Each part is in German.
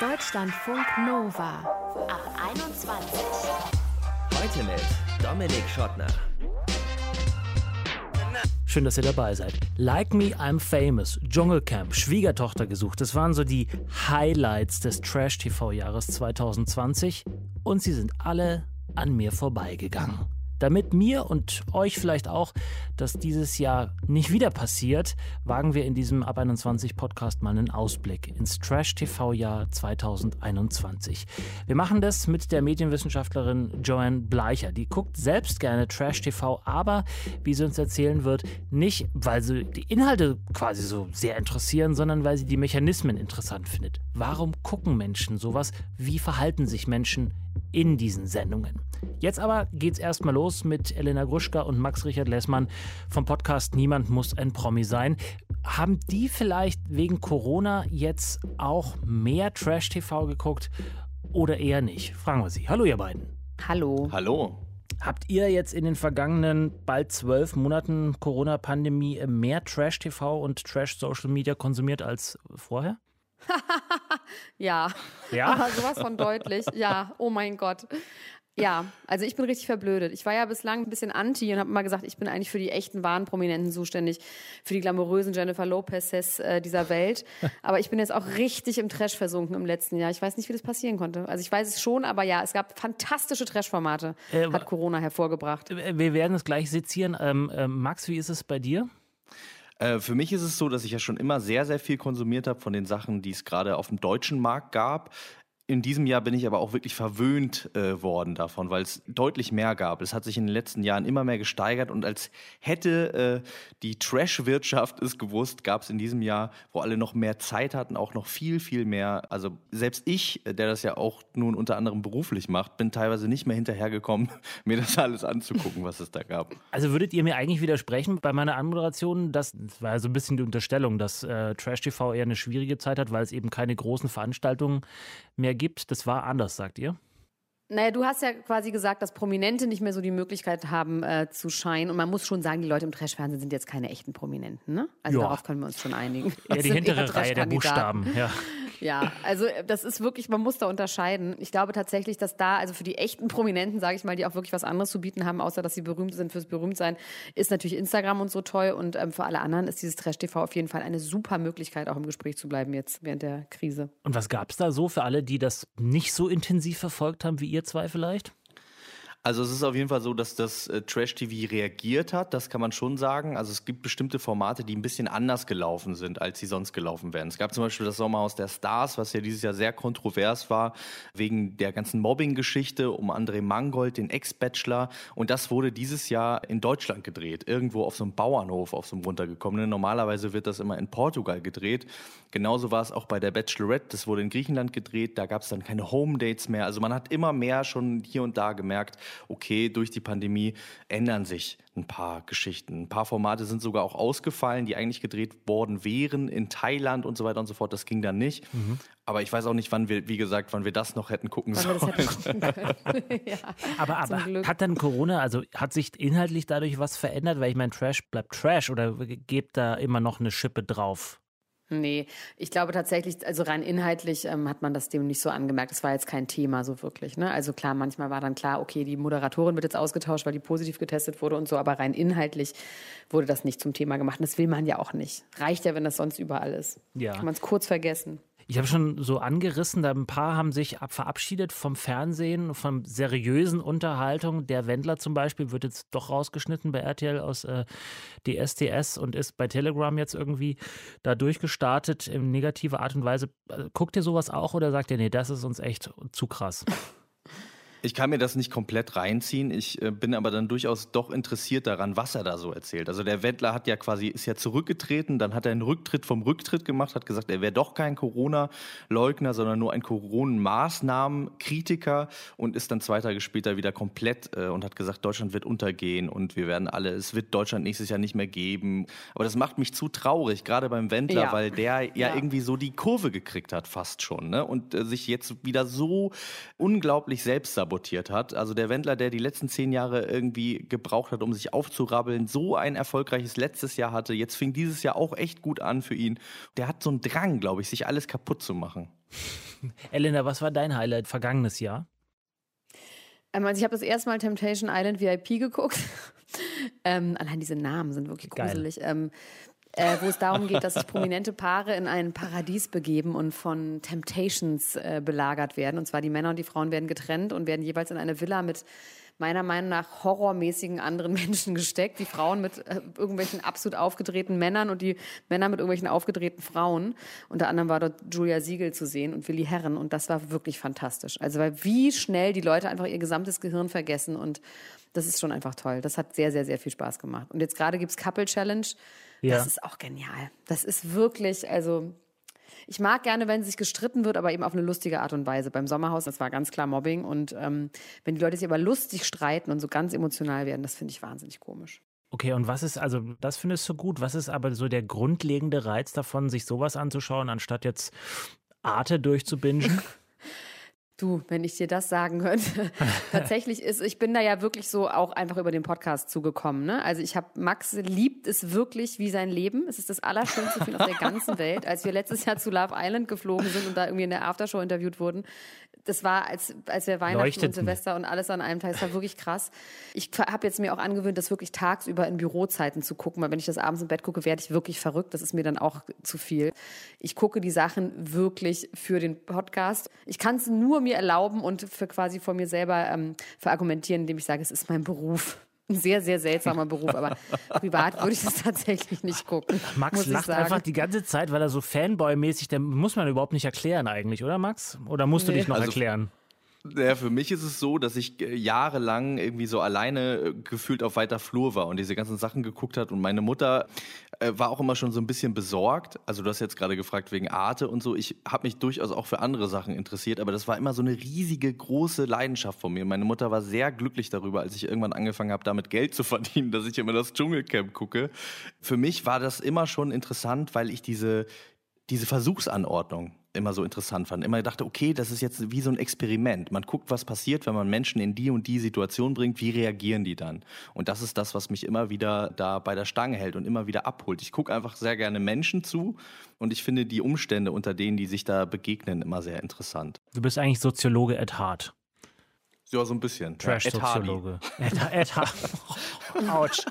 Deutschlandfunk Nova ab 21. Heute mit Dominik Schottner. Schön, dass ihr dabei seid. Like Me, I'm Famous, Dschungelcamp, Schwiegertochter gesucht. Das waren so die Highlights des Trash-TV-Jahres 2020. Und sie sind alle an mir vorbeigegangen. Damit mir und euch vielleicht auch das dieses Jahr nicht wieder passiert, wagen wir in diesem Ab 21 Podcast mal einen Ausblick ins Trash-TV-Jahr 2021. Wir machen das mit der Medienwissenschaftlerin Joanne Bleicher. Die guckt selbst gerne Trash-TV, aber wie sie uns erzählen wird, nicht, weil sie die Inhalte quasi so sehr interessieren, sondern weil sie die Mechanismen interessant findet. Warum gucken Menschen sowas? Wie verhalten sich Menschen in diesen Sendungen. Jetzt aber geht's erstmal los mit Elena Gruschka und Max Richard Lessmann vom Podcast Niemand muss ein Promi sein. Haben die vielleicht wegen Corona jetzt auch mehr Trash-TV geguckt oder eher nicht? Fragen wir sie. Hallo, ihr beiden. Hallo. Hallo. Habt ihr jetzt in den vergangenen bald zwölf Monaten Corona-Pandemie mehr Trash-TV und Trash-Social Media konsumiert als vorher? ja. Ja? Aber sowas von deutlich. Ja, oh mein Gott. Ja, also ich bin richtig verblödet. Ich war ja bislang ein bisschen anti und habe immer gesagt, ich bin eigentlich für die echten wahren Prominenten zuständig, für die glamourösen Jennifer Lopezes äh, dieser Welt. Aber ich bin jetzt auch richtig im Trash versunken im letzten Jahr. Ich weiß nicht, wie das passieren konnte. Also ich weiß es schon, aber ja, es gab fantastische Trash-Formate, äh, hat Corona hervorgebracht. Wir werden es gleich sezieren. Ähm, äh, Max, wie ist es bei dir? Äh, für mich ist es so, dass ich ja schon immer sehr, sehr viel konsumiert habe von den Sachen, die es gerade auf dem deutschen Markt gab. In diesem Jahr bin ich aber auch wirklich verwöhnt äh, worden davon, weil es deutlich mehr gab. Es hat sich in den letzten Jahren immer mehr gesteigert und als hätte äh, die Trash-Wirtschaft es gewusst, gab es in diesem Jahr, wo alle noch mehr Zeit hatten, auch noch viel, viel mehr. Also selbst ich, der das ja auch nun unter anderem beruflich macht, bin teilweise nicht mehr hinterhergekommen, mir das alles anzugucken, was es da gab. Also würdet ihr mir eigentlich widersprechen bei meiner Anmoderation, das war ja so ein bisschen die Unterstellung, dass äh, Trash-TV eher eine schwierige Zeit hat, weil es eben keine großen Veranstaltungen mehr gibt. Das war anders, sagt ihr? Naja, du hast ja quasi gesagt, dass Prominente nicht mehr so die Möglichkeit haben äh, zu scheinen. Und man muss schon sagen, die Leute im Trashfernsehen sind jetzt keine echten Prominenten. Ne? Also Ja. darauf können wir uns schon einigen. Ja, die hintere Reihe der. Buchstaben. Ja. Ja, also äh, das ist wirklich, man muss da unterscheiden. Ich glaube tatsächlich, dass da, also für die echten Prominenten, sage ich mal, die auch wirklich was anderes zu bieten haben, außer dass sie berühmt sind fürs Berühmtsein, ist natürlich Instagram und so toll. Und ähm, für alle anderen ist dieses Trash-TV auf jeden Fall eine super Möglichkeit, auch im Gespräch zu bleiben jetzt während der Krise. Und was gab es da so für alle, die das nicht so intensiv verfolgt haben wie ihr zwei vielleicht? Also es ist auf jeden Fall so, dass das äh, Trash-TV reagiert hat, das kann man schon sagen. Also es gibt bestimmte Formate, die ein bisschen anders gelaufen sind, als sie sonst gelaufen wären. Es gab zum Beispiel das Sommerhaus der Stars, was ja dieses Jahr sehr kontrovers war, wegen der ganzen Mobbing-Geschichte um André Mangold, den Ex-Bachelor. Und das wurde dieses Jahr in Deutschland gedreht, irgendwo auf so einem Bauernhof, auf so einem runtergekommenen. Normalerweise wird das immer in Portugal gedreht. Genauso war es auch bei der Bachelorette, das wurde in Griechenland gedreht, da gab es dann keine Home-Dates mehr. Also man hat immer mehr schon hier und da gemerkt, okay, durch die Pandemie ändern sich ein paar Geschichten. Ein paar Formate sind sogar auch ausgefallen, die eigentlich gedreht worden wären in Thailand und so weiter und so fort. Das ging dann nicht. Aber ich weiß auch nicht, wann wir, wie gesagt, wann wir das noch hätten gucken Wann wir das sollen. hätten gucken können. ja. Aber, aber hat dann Corona, also hat sich inhaltlich dadurch was verändert? Weil ich meine, Trash bleibt Trash oder gebt da immer noch eine Schippe drauf? Nee, ich glaube tatsächlich, also rein inhaltlich ähm, hat man das dem nicht so angemerkt. Es war jetzt kein Thema so wirklich. Ne? Also klar, manchmal war dann klar, okay, die Moderatorin wird jetzt ausgetauscht, weil die positiv getestet wurde und so, aber rein inhaltlich wurde das nicht zum Thema gemacht. Und das will man ja auch nicht. Reicht ja, wenn das sonst überall ist. Ja. Kann man es kurz vergessen. Ich habe schon so angerissen, da ein paar haben sich ab verabschiedet vom Fernsehen, von seriösen Unterhaltung. Der Wendler zum Beispiel wird jetzt doch rausgeschnitten bei RTL aus äh, DSDS und ist bei Telegram jetzt irgendwie da durchgestartet in negativer Art und Weise. Äh, Guckt ihr sowas auch oder sagt ihr, nee, das ist uns echt zu krass? Ich kann mir das nicht komplett reinziehen. Ich äh, bin aber dann durchaus doch interessiert daran, was er da so erzählt. Also der Wendler hat ja quasi, ist ja zurückgetreten, dann hat er einen Rücktritt vom Rücktritt gemacht, hat gesagt, er wäre doch kein Corona-Leugner, sondern nur ein Corona-Maßnahmen-Kritiker und ist dann zwei Tage später wieder komplett äh, und hat gesagt, Deutschland wird untergehen und wir werden alle, es wird Deutschland nächstes Jahr nicht mehr geben. Aber das macht mich zu traurig, gerade beim Wendler, Ja. weil der ja, Ja. irgendwie so die Kurve gekriegt hat, fast schon, ne? Und äh, sich jetzt wieder so unglaublich selbst sabotiert hat. Also der Wendler, der die letzten zehn Jahre irgendwie gebraucht hat, um sich aufzurabbeln, so ein erfolgreiches letztes Jahr hatte. Jetzt fing dieses Jahr auch echt gut an für ihn. Der hat so einen Drang, glaube ich, sich alles kaputt zu machen. Elena, was war dein Highlight vergangenes Jahr? Ähm, also ich habe das erste Mal Temptation Island VIP geguckt. ähm, allein diese Namen sind wirklich Geil. gruselig. Ähm, äh, wo es darum geht, dass sich prominente Paare in ein Paradies begeben und von Temptations äh, belagert werden. Und zwar die Männer und die Frauen werden getrennt und werden jeweils in eine Villa mit meiner Meinung nach horrormäßigen anderen Menschen gesteckt. Die Frauen mit äh, irgendwelchen absolut aufgedrehten Männern und die Männer mit irgendwelchen aufgedrehten Frauen. Unter anderem war dort Julia Siegel zu sehen und Willi Herren und das war wirklich fantastisch. Also weil wie schnell die Leute einfach ihr gesamtes Gehirn vergessen und das ist schon einfach toll. Das hat sehr, sehr, sehr viel Spaß gemacht. Und jetzt gerade gibt's Couple Challenge. Ja. Das ist auch genial. Das ist wirklich, also ich mag gerne, wenn sich gestritten wird, aber eben auf eine lustige Art und Weise. Beim Sommerhaus, das war ganz klar Mobbing. Und ähm, wenn die Leute sich aber lustig streiten und so ganz emotional werden, das finde ich wahnsinnig komisch. Okay, und was ist, also das findest du gut, was ist aber so der grundlegende Reiz davon, sich sowas anzuschauen, anstatt jetzt Arte durchzubingen? Du, wenn ich dir das sagen könnte. Tatsächlich ist, ich bin da ja wirklich so auch einfach über den Podcast zugekommen. Ne? Also ich habe, Max liebt es wirklich wie sein Leben. Es ist das allerschönste Film auf der ganzen Welt. Als wir letztes Jahr zu Love Island geflogen sind und da irgendwie in der Aftershow interviewt wurden, das war, als, als wir Weihnachten Leuchteten. und Silvester und alles an einem Tag, das war wirklich krass. Ich habe jetzt mir auch angewöhnt, das wirklich tagsüber in Bürozeiten zu gucken, weil wenn ich das abends im Bett gucke, werde ich wirklich verrückt. Das ist mir dann auch zu viel. Ich gucke die Sachen wirklich für den Podcast. Ich kann es nur mir erlauben und für quasi vor mir selber ähm, verargumentieren, indem ich sage, es ist mein Beruf. Ein sehr, sehr seltsamer Beruf, aber privat würde ich das tatsächlich nicht gucken. Max lacht einfach die ganze Zeit, weil er so Fanboy-mäßig, der muss man überhaupt nicht erklären eigentlich, oder Max? Oder musst du Nee. dich noch Also- erklären? Ja, für mich ist es so, dass ich äh, jahrelang irgendwie so alleine äh, gefühlt auf weiter Flur war und diese ganzen Sachen geguckt hat. Und meine Mutter äh, war auch immer schon so ein bisschen besorgt. Also du hast jetzt gerade gefragt wegen Arte und so. Ich habe mich durchaus auch für andere Sachen interessiert, aber das war immer so eine riesige, große Leidenschaft von mir. Meine Mutter war sehr glücklich darüber, als ich irgendwann angefangen habe, damit Geld zu verdienen, dass ich immer das Dschungelcamp gucke. Für mich war das immer schon interessant, weil ich diese, diese Versuchsanordnung immer so interessant fand. Immer dachte, okay, das ist jetzt wie so ein Experiment. Man guckt, was passiert, wenn man Menschen in die und die Situation bringt, wie reagieren die dann? Und das ist das, was mich immer wieder da bei der Stange hält und immer wieder abholt. Ich gucke einfach sehr gerne Menschen zu und ich finde die Umstände, unter denen die sich da begegnen, immer sehr interessant. Du bist eigentlich Soziologe at heart. Ja, so ein bisschen. Ja, Ed Hardy. Trash-Soziologe. Ed, Ed Hardy. Autsch.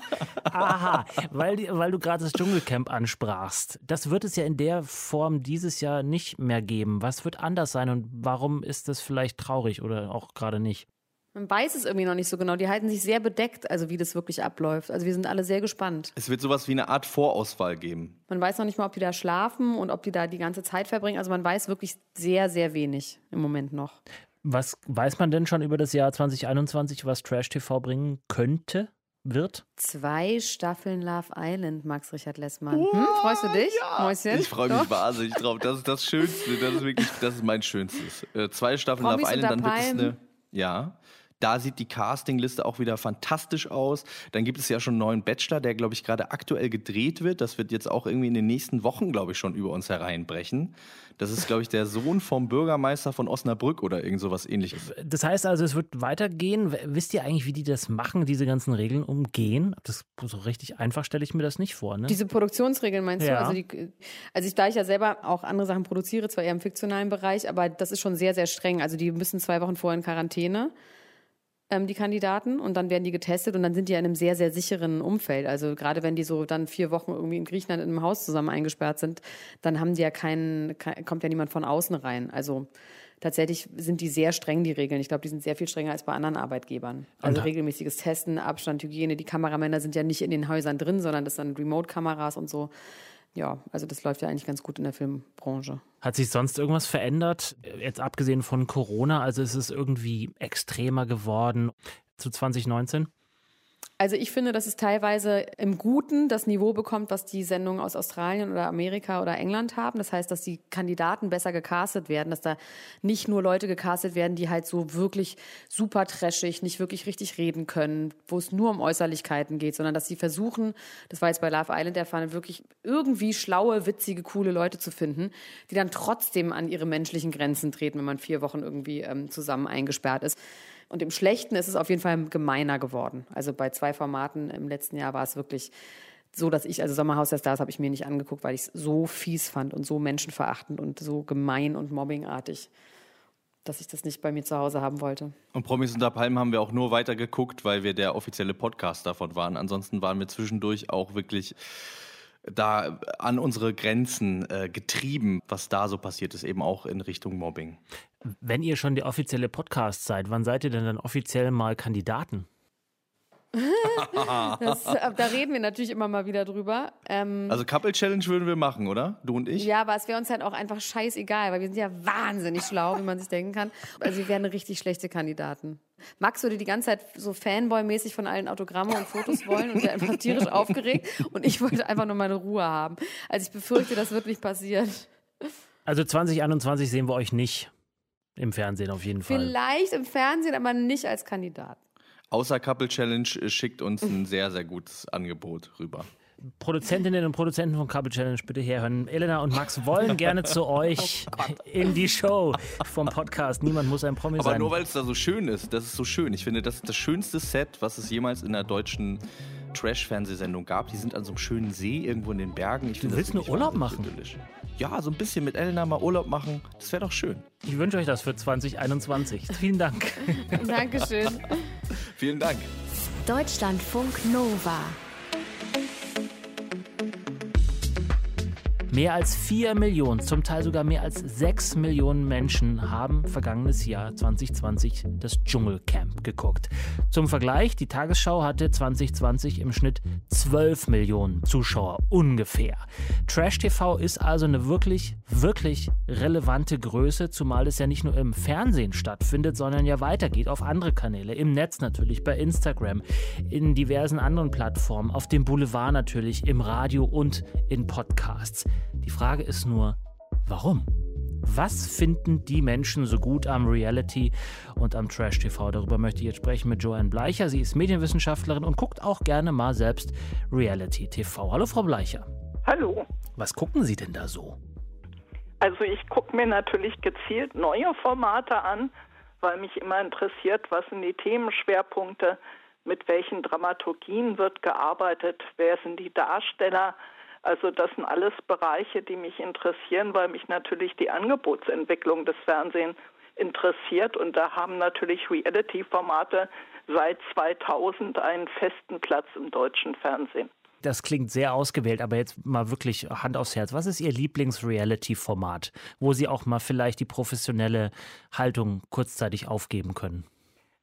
Aha, weil, die- weil du gerade das Dschungelcamp ansprachst. Das wird es ja in der Form dieses Jahr nicht mehr geben. Was wird anders sein und warum ist das vielleicht traurig oder auch gerade nicht? Man weiß es irgendwie noch nicht so genau. Die halten sich sehr bedeckt, also wie das wirklich abläuft. Also wir sind alle sehr gespannt. Es wird sowas wie eine Art Vorauswahl geben. Man weiß noch nicht mal, ob die da schlafen und ob die da die ganze Zeit verbringen. Also man weiß wirklich sehr, sehr wenig im Moment noch. Was weiß man denn schon über das Jahr 2021, was Trash TV bringen könnte, wird? Zwei Staffeln Love Island, Max Richard Lessmann. Hm, freust du dich, Mäuschen? Ich freue mich Doch? wahnsinnig drauf. Das ist das Schönste. Das ist wirklich, das ist mein Schönstes. Äh, zwei Staffeln Promis Love Island, dann wird es eine. Ja. Da sieht die Castingliste auch wieder fantastisch aus. Dann gibt es ja schon einen neuen Bachelor, der, glaube ich, gerade aktuell gedreht wird. Das wird jetzt auch irgendwie in den nächsten Wochen, glaube ich, schon über uns hereinbrechen. Das ist, glaube ich, der Sohn vom Bürgermeister von Osnabrück oder irgend sowas ähnliches. Das heißt also, es wird weitergehen. Wisst ihr eigentlich, wie die das machen, diese ganzen Regeln umgehen? Das so richtig einfach stelle ich mir das nicht vor. Ne? Diese Produktionsregeln meinst Ja. du? Also, die, also ich, da ich ja selber auch andere Sachen produziere, zwar eher im fiktionalen Bereich, aber das ist schon sehr, sehr streng. Also die müssen zwei Wochen vorher in Quarantäne, ähm, die Kandidaten, und dann werden die getestet und dann sind die ja in einem sehr, sehr sicheren Umfeld. Also gerade wenn die so dann vier Wochen irgendwie in Griechenland in einem Haus zusammen eingesperrt sind, dann haben die ja keinen, kein, kommt ja niemand von außen rein. Also tatsächlich sind die sehr streng, die Regeln. Ich glaube, die sind sehr viel strenger als bei anderen Arbeitgebern. Also regelmäßiges Testen, Abstand, Hygiene. Die Kameramänner sind ja nicht in den Häusern drin, sondern das sind Remote-Kameras und so. Ja, also das läuft ja eigentlich ganz gut in der Filmbranche. Hat sich sonst irgendwas verändert? Jetzt abgesehen von Corona, also ist es irgendwie extremer geworden zu 2019? Also ich finde, dass es teilweise im Guten das Niveau bekommt, was die Sendungen aus Australien oder Amerika oder England haben. Das heißt, dass die Kandidaten besser gecastet werden, dass da nicht nur Leute gecastet werden, die halt so wirklich super trashig, nicht wirklich richtig reden können, wo es nur um Äußerlichkeiten geht, sondern dass sie versuchen, das war jetzt bei Love Island der Fall, wirklich irgendwie schlaue, witzige, coole Leute zu finden, die dann trotzdem an ihre menschlichen Grenzen treten, wenn man vier Wochen irgendwie ähm, zusammen eingesperrt ist. Und im Schlechten ist es auf jeden Fall gemeiner geworden. Also bei zwei Formaten im letzten Jahr war es wirklich so, dass ich, also Sommerhaus der Stars habe ich mir nicht angeguckt, weil ich es so fies fand und so menschenverachtend und so gemein und mobbingartig, dass ich das nicht bei mir zu Hause haben wollte. Und Promis unter Palmen haben wir auch nur weitergeguckt, weil wir der offizielle Podcast davon waren. Ansonsten waren wir zwischendurch auch wirklich da an unsere Grenzen äh, getrieben, was da so passiert ist, eben auch in Richtung Mobbing. Wenn ihr schon der offizielle Podcast seid, wann seid ihr denn dann offiziell mal Kandidaten? das, da reden wir natürlich immer mal wieder drüber. Ähm, also Couple Challenge würden wir machen, oder? Du und ich? Ja, aber es wäre uns halt auch einfach scheißegal, weil wir sind ja wahnsinnig schlau, wie man sich denken kann. Also wir wären richtig schlechte Kandidaten. Max würde die ganze Zeit so Fanboy-mäßig von allen Autogramme und Fotos wollen und wäre einfach tierisch aufgeregt. Und ich wollte einfach nur meine Ruhe haben. Also ich befürchte, das wird nicht passieren. Also 2021 sehen wir euch nicht im Fernsehen auf jeden Fall. Vielleicht im Fernsehen, aber nicht als Kandidat. Außer Couple Challenge schickt uns ein sehr, sehr gutes Angebot rüber. Produzentinnen und Produzenten von Couple Challenge bitte herhören. Elena und Max wollen gerne zu euch oh in die Show vom Podcast. Niemand muss ein Promi Aber sein. Aber nur weil es da so schön ist, das ist so schön. Ich finde, das ist das schönste Set, was es jemals in der deutschen Trash-Fernsehsendung gab. Die sind an so einem schönen See irgendwo in den Bergen. Ich du willst nur Urlaub machen? Idyllisch. Ja, so ein bisschen mit Elena mal Urlaub machen. Das wäre doch schön. Ich wünsche euch das für 2021. Vielen Dank. Dankeschön. Vielen Dank. Deutschlandfunk Nova. Mehr als 4 Millionen, zum Teil sogar mehr als 6 Millionen Menschen haben vergangenes Jahr 2020 das Dschungelcamp geguckt. Zum Vergleich, die Tagesschau hatte 2020 im Schnitt 12 Millionen Zuschauer ungefähr. Trash TV ist also eine wirklich, wirklich relevante Größe, zumal es ja nicht nur im Fernsehen stattfindet, sondern ja weitergeht auf andere Kanäle, im Netz natürlich, bei Instagram, in diversen anderen Plattformen, auf dem Boulevard natürlich, im Radio und in Podcasts. Die Frage ist nur, warum? Was finden die Menschen so gut am Reality und am Trash TV? Darüber möchte ich jetzt sprechen mit Joanne Bleicher. Sie ist Medienwissenschaftlerin und guckt auch gerne mal selbst Reality TV. Hallo, Frau Bleicher. Hallo. Was gucken Sie denn da so? Also ich gucke mir natürlich gezielt neue Formate an, weil mich immer interessiert, was sind die Themenschwerpunkte, mit welchen Dramaturgien wird gearbeitet, wer sind die Darsteller, also das sind alles Bereiche, die mich interessieren, weil mich natürlich die Angebotsentwicklung des Fernsehens interessiert und da haben natürlich Reality-Formate seit 2000 einen festen Platz im deutschen Fernsehen. Das klingt sehr ausgewählt, aber jetzt mal wirklich Hand aufs Herz. Was ist Ihr Lieblings-Reality-Format, wo Sie auch mal vielleicht die professionelle Haltung kurzzeitig aufgeben können?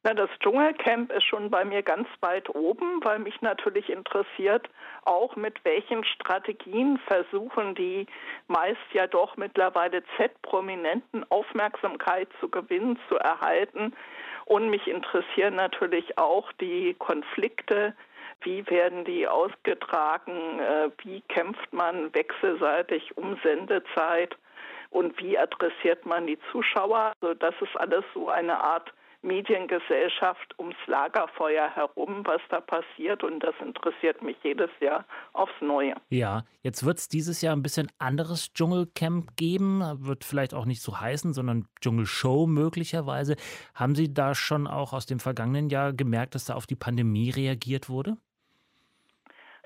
Na, das Dschungelcamp ist schon bei mir ganz weit oben, weil mich natürlich interessiert, auch mit welchen Strategien versuchen die meist ja doch mittlerweile Z-Prominenten Aufmerksamkeit zu gewinnen, zu erhalten. Und mich interessieren natürlich auch die Konflikte, wie werden die ausgetragen, äh, wie kämpft man wechselseitig um Sendezeit und wie adressiert man die Zuschauer. Also das ist alles so eine Art Mediengesellschaft ums Lagerfeuer herum, was da passiert. Und das interessiert mich jedes Jahr aufs Neue. Ja, jetzt wird es dieses Jahr ein bisschen anderes Dschungelcamp geben. Wird vielleicht auch nicht so heißen, sondern Dschungelshow möglicherweise. Haben Sie da schon auch aus dem vergangenen Jahr gemerkt, dass da auf die Pandemie reagiert wurde?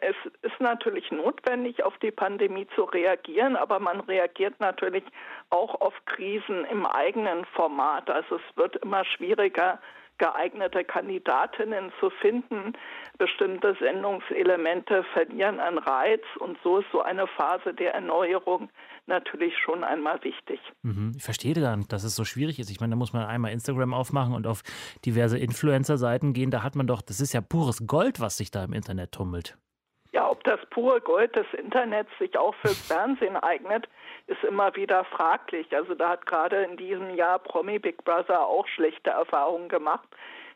Es ist natürlich notwendig, auf die Pandemie zu reagieren, aber man reagiert natürlich auch auf Krisen im eigenen Format. Also es wird immer schwieriger, geeignete Kandidatinnen zu finden. Bestimmte Sendungselemente verlieren an Reiz und so ist so eine Phase der Erneuerung natürlich schon einmal wichtig. Mhm. Ich verstehe nicht, dass es so schwierig ist. Ich meine, da muss man einmal Instagram aufmachen und auf diverse Influencer-Seiten gehen. Da hat man doch, das ist ja pures Gold, was sich da im Internet tummelt. Ob das pure Gold des Internets sich auch fürs Fernsehen eignet, ist immer wieder fraglich. Also da hat gerade in diesem Jahr Promi Big Brother auch schlechte Erfahrungen gemacht.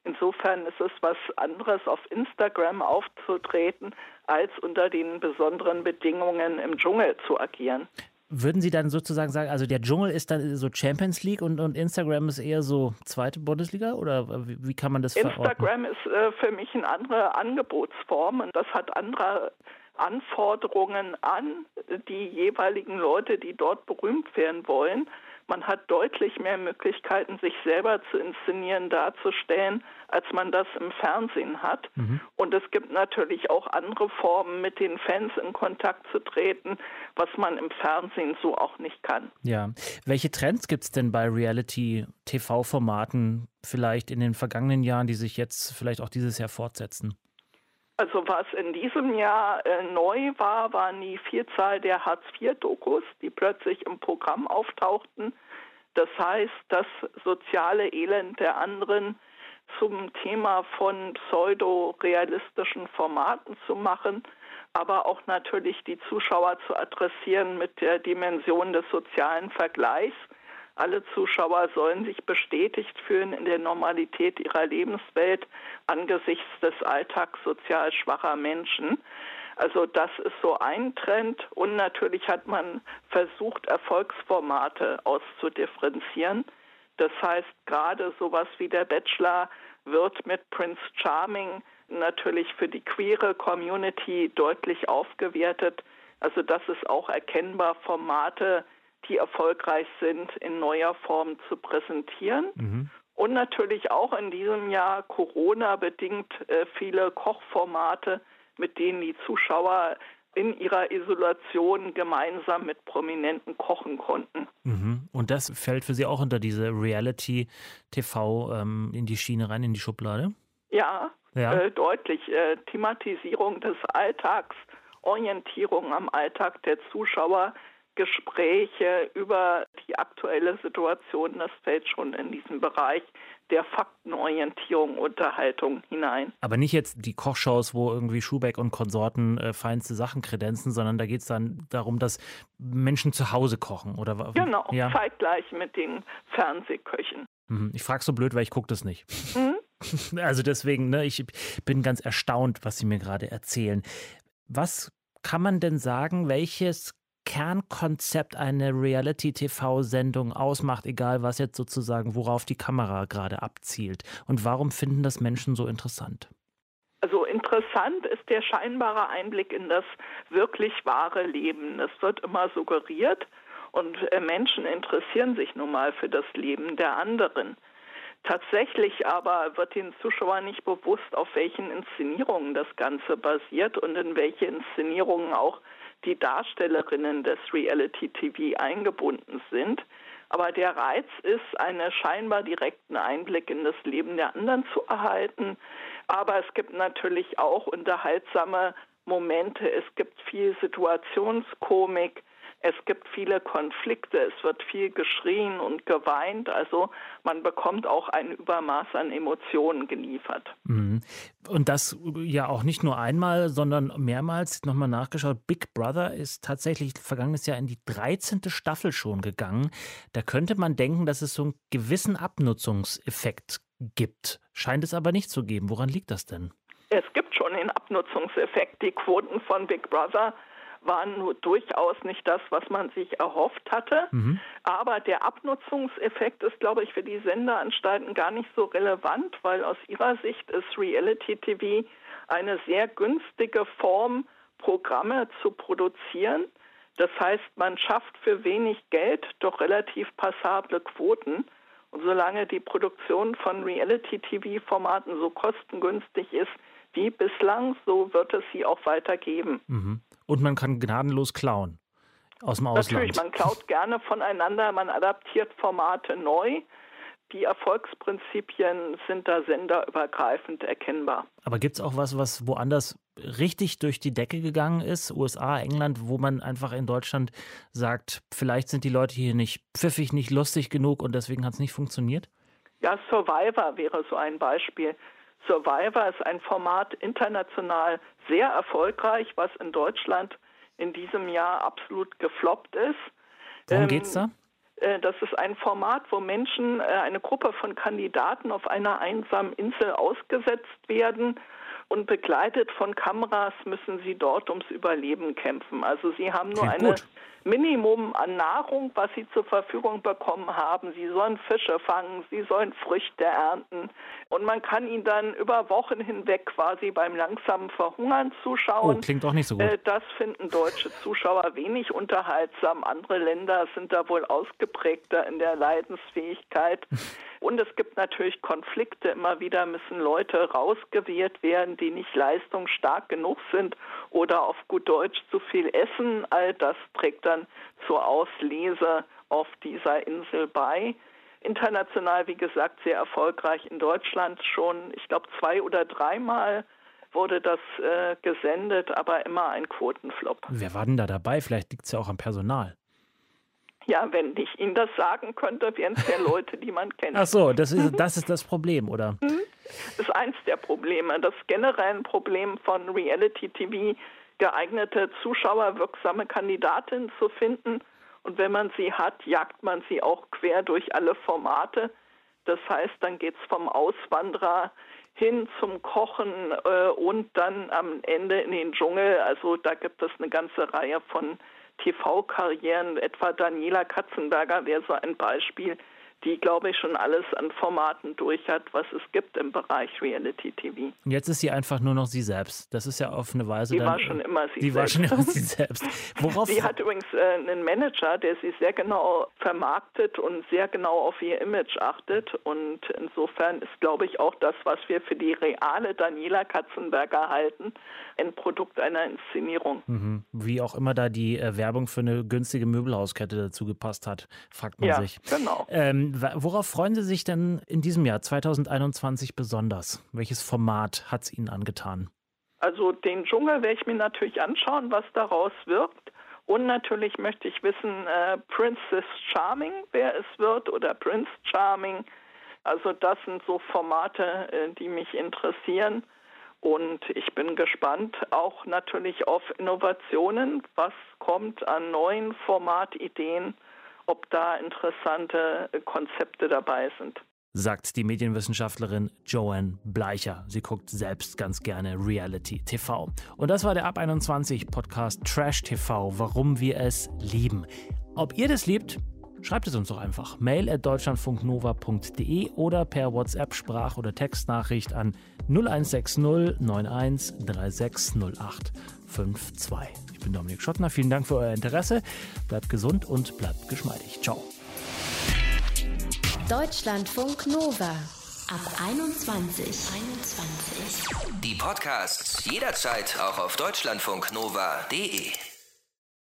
Insofern ist es was anderes, auf Instagram aufzutreten, als unter den besonderen Bedingungen im Dschungel zu agieren. Würden Sie dann sozusagen sagen, also der Dschungel ist dann so Champions League und, und Instagram ist eher so zweite Bundesliga oder wie, wie kann man das Instagram verorten? ist äh, für mich eine andere Angebotsform und das hat andere Anforderungen an die jeweiligen Leute, die dort berühmt werden wollen. Man hat deutlich mehr Möglichkeiten, sich selber zu inszenieren, darzustellen, als man das im Fernsehen hat. Mhm. Und es gibt natürlich auch andere Formen, mit den Fans in Kontakt zu treten, was man im Fernsehen so auch nicht kann. Ja. Welche Trends gibt es denn bei Reality-TV-Formaten vielleicht in den vergangenen Jahren, die sich jetzt vielleicht auch dieses Jahr fortsetzen? Also was in diesem Jahr äh, neu war, waren die Vielzahl der Hartz-IV-Dokus, die plötzlich im Programm auftauchten. Das heißt, das soziale Elend der anderen zum Thema von pseudo-realistischen Formaten zu machen, aber auch natürlich die Zuschauer zu adressieren mit der Dimension des sozialen Vergleichs alle Zuschauer sollen sich bestätigt fühlen in der Normalität ihrer Lebenswelt angesichts des Alltags sozial schwacher Menschen. Also das ist so ein Trend und natürlich hat man versucht, Erfolgsformate auszudifferenzieren. Das heißt, gerade sowas wie der Bachelor wird mit Prince Charming natürlich für die queere Community deutlich aufgewertet. Also das ist auch erkennbar Formate, die erfolgreich sind, in neuer Form zu präsentieren. Mhm. Und natürlich auch in diesem Jahr Corona bedingt äh, viele Kochformate, mit denen die Zuschauer in ihrer Isolation gemeinsam mit Prominenten kochen konnten. Mhm. Und das fällt für Sie auch unter diese Reality-TV ähm, in die Schiene rein, in die Schublade? Ja, ja. Äh, deutlich. Äh, Thematisierung des Alltags, Orientierung am Alltag der Zuschauer, Gespräche über die aktuelle Situation, das fällt schon in diesen Bereich der Faktenorientierung, Unterhaltung hinein. Aber nicht jetzt die Kochshows, wo irgendwie Schubeck und Konsorten äh, feinste Sachen kredenzen, sondern da geht es dann darum, dass Menschen zu Hause kochen, oder? Genau, ja. zeitgleich mit den Fernsehköchen. Mhm. Ich frage so blöd, weil ich gucke das nicht. Mhm. Also deswegen, ne, ich bin ganz erstaunt, was Sie mir gerade erzählen. Was kann man denn sagen, welches Kernkonzept eine Reality-TV-Sendung ausmacht, egal was jetzt sozusagen, worauf die Kamera gerade abzielt? Und warum finden das Menschen so interessant? Also interessant ist der scheinbare Einblick in das wirklich wahre Leben. Es wird immer suggeriert und äh, Menschen interessieren sich nun mal für das Leben der anderen. Tatsächlich aber wird den Zuschauern nicht bewusst, auf welchen Inszenierungen das Ganze basiert und in welche Inszenierungen auch die Darstellerinnen des Reality TV eingebunden sind. Aber der Reiz ist, einen scheinbar direkten Einblick in das Leben der anderen zu erhalten. Aber es gibt natürlich auch unterhaltsame Momente. Es gibt viel Situationskomik. Es gibt viele Konflikte, es wird viel geschrien und geweint, also man bekommt auch ein Übermaß an Emotionen geliefert. Mhm. Und das ja auch nicht nur einmal, sondern mehrmals nochmal nachgeschaut. Big Brother ist tatsächlich vergangenes Jahr in die 13. Staffel schon gegangen. Da könnte man denken, dass es so einen gewissen Abnutzungseffekt gibt. Scheint es aber nicht zu geben. Woran liegt das denn? Es gibt schon den Abnutzungseffekt. Die Quoten von Big Brother waren nur durchaus nicht das, was man sich erhofft hatte. Mhm. Aber der Abnutzungseffekt ist, glaube ich, für die Sendeanstalten gar nicht so relevant, weil aus ihrer Sicht ist Reality TV eine sehr günstige Form, Programme zu produzieren. Das heißt, man schafft für wenig Geld doch relativ passable Quoten. Und solange die Produktion von Reality-TV-Formaten so kostengünstig ist wie bislang, so wird es sie auch weitergeben. Mhm. Und man kann gnadenlos klauen aus dem Ausland. Natürlich, man klaut gerne voneinander, man adaptiert Formate neu. Die Erfolgsprinzipien sind da senderübergreifend erkennbar. Aber gibt es auch was, was woanders richtig durch die Decke gegangen ist, USA, England, wo man einfach in Deutschland sagt, vielleicht sind die Leute hier nicht pfiffig, nicht lustig genug und deswegen hat es nicht funktioniert? Ja, Survivor wäre so ein Beispiel. Survivor ist ein Format international sehr erfolgreich, was in Deutschland in diesem Jahr absolut gefloppt ist. Worum ähm, geht's da? Äh, das ist ein Format, wo Menschen, äh, eine Gruppe von Kandidaten auf einer einsamen Insel ausgesetzt werden und begleitet von Kameras müssen sie dort ums Überleben kämpfen. Also sie haben nur Klingt eine gut. Minimum an Nahrung, was sie zur Verfügung bekommen haben. Sie sollen Fische fangen, sie sollen Früchte ernten und man kann ihnen dann über Wochen hinweg quasi beim langsamen Verhungern Oh, zuschauen. klingt doch nicht so gut. Äh, Das finden deutsche Zuschauer wenig unterhaltsam. Andere Länder sind da wohl ausgeprägter in der Leidensfähigkeit. Und es gibt natürlich Konflikte. Immer wieder müssen Leute rausgewählt werden, die nicht leistungsstark genug sind oder auf gut Deutsch zu viel essen. All das trägt dann zur Auslese auf dieser Insel bei. International, wie gesagt, sehr erfolgreich. In Deutschland schon, ich glaube, zwei oder dreimal wurde das äh, gesendet, aber immer ein Quotenflop. Wer war denn da dabei? Vielleicht liegt es ja auch am Personal. Ja, wenn ich Ihnen das sagen könnte, wären es ja Leute, die man kennt. Ach so, das ist, das ist das Problem, oder? Das ist eins der Probleme. Das generell ein Problem von Reality TV, geeignete zuschauerwirksame Kandidatinnen zu finden. Und wenn man sie hat, jagt man sie auch quer durch alle Formate. Das heißt, dann geht es vom Auswanderer hin zum Kochen äh, und dann am Ende in den Dschungel. Also da gibt es eine ganze Reihe von TV-Karrieren, etwa Daniela Katzenberger wäre so ein Beispiel, die, glaube ich, schon alles an Formaten durch hat, was es gibt im Bereich Reality TV. Und jetzt ist sie einfach nur noch sie selbst. Das ist ja auf eine Weise Die dann. war schon immer sie Die war selbst. schon immer sie selbst. Worauf Sie hat übrigens äh, einen Manager, der sie sehr genau vermarktet und sehr genau auf ihr Image achtet. Und insofern ist, glaube ich, auch das, was wir für die reale Daniela Katzenberger halten, ein Produkt einer Inszenierung. Mhm. Wie auch immer da die äh, Werbung für eine günstige Möbelhauskette dazu gepasst hat, fragt man Ja, sich. genau. Ähm, worauf freuen Sie sich denn in diesem Jahr 2021 besonders? Welches Format hat es Ihnen angetan? Also den Dschungel werde ich mir natürlich anschauen, was daraus wirkt. Und natürlich möchte ich wissen, äh, Princess Charming, wer es wird, oder Prince Charming. Also das sind so Formate, äh, die mich interessieren. Und ich bin gespannt auch natürlich auf Innovationen, was kommt an neuen Formatideen, ob da interessante äh, Konzepte dabei sind. Sagt die Medienwissenschaftlerin Joanne Bleicher. Sie guckt selbst ganz gerne Reality TV. Und das war der Ab 21 Podcast Trash TV, warum wir es lieben. Ob ihr das liebt, schreibt es uns doch einfach. Mail at deutschlandfunknova.de oder per WhatsApp Sprach- oder Textnachricht an 0160 91 3608 52. Ich bin Dominik Schottner. Vielen Dank für euer Interesse. Bleibt gesund und bleibt geschmeidig. Ciao. Deutschlandfunk Nova. Ab 21. 21. Die Podcasts jederzeit auch auf deutschlandfunknova.de.